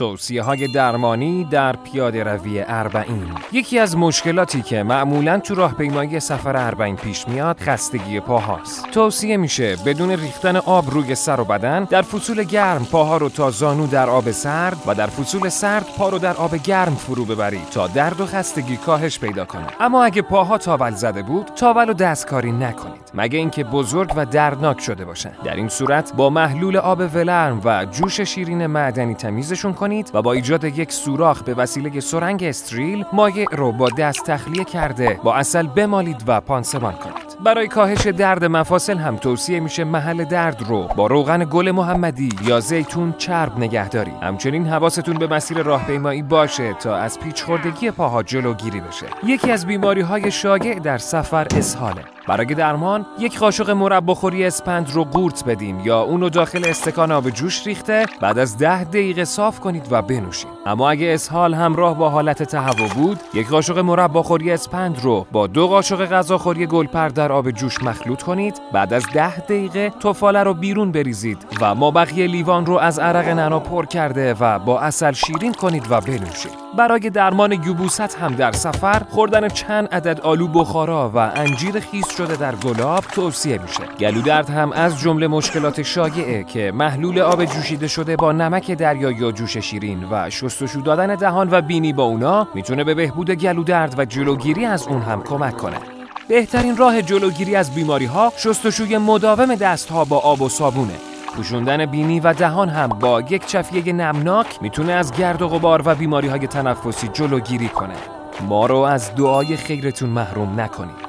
توصیه های درمانی در پیاده روی اربعین. یکی از مشکلاتی که معمولا تو راهپیمایی سفر اربعین پیش میاد خستگی پاهاست. توصیه میشه بدون ریختن آب روی سر و بدن در فصول گرم پاها رو تا زانو در آب سرد و در فصول سرد پا رو در آب گرم فرو ببرید تا درد و خستگی کاهش پیدا کنه. اما اگه پاها تاول زده بود تاول و دستکاری نکنید. مگه اینکه بزرگ و دردناک شده باشن. در این صورت با محلول آب ولرم و جوش شیرین معدنی تمیزشون کنید. و با ایجاد یک سوراخ به وسیله سرنگ استریل مایع رو با دست تخلیه کرده. با اصل بمالید و پانسمان کنید. برای کاهش درد مفاصل هم توصیه میشه محل درد رو با روغن گل محمدی یا زیتون چرب نگهداری. همچنین حواستون به مسیر راهپیمایی باشه تا از پیچ خوردگی پاها جلوگیری بشه. یکی از بیماری های شایع در سفر اسهاله. برای درمان یک قاشق مرباخوری اسپند رو قورت بدیم یا اونو داخل استکان آب جوش ریخته بعد از ده دقیقه صاف کنید و بنوشید اما اگه اسهال همراه با حالت تهوع بود یک قاشق مرباخوری اسپند رو با دو قاشق غذاخوری گلپر در آب جوش مخلوط کنید بعد از ده دقیقه تفاله رو بیرون بریزید و مابقی لیوان رو از عرق نعنا پر کرده و با عسل شیرین کنید و بنوشید. برای درمان یبوست هم در سفر خوردن چند عدد آلو بخارا و انجیر خیس شده در گلاب توصیه میشه. گلو درد هم از جمله مشکلات شایعه که محلول آب جوشیده شده با نمک دریایی یا جوش شیرین و شستشو دادن دهان و بینی با اونا می‌تونه به بهبود گلو درد و جلوگیری از اون هم کمک کنه. بهترین راه جلوگیری از بیماری ها شستشوی مداوم دستها با آب و صابونه. پوشوندن بینی و دهان هم با یک چفیه نمناک می‌تونه از گرد و غبار و بیماری های تنفسی جلوگیری کنه. ما رو از دعای خیرتون محروم نکنید.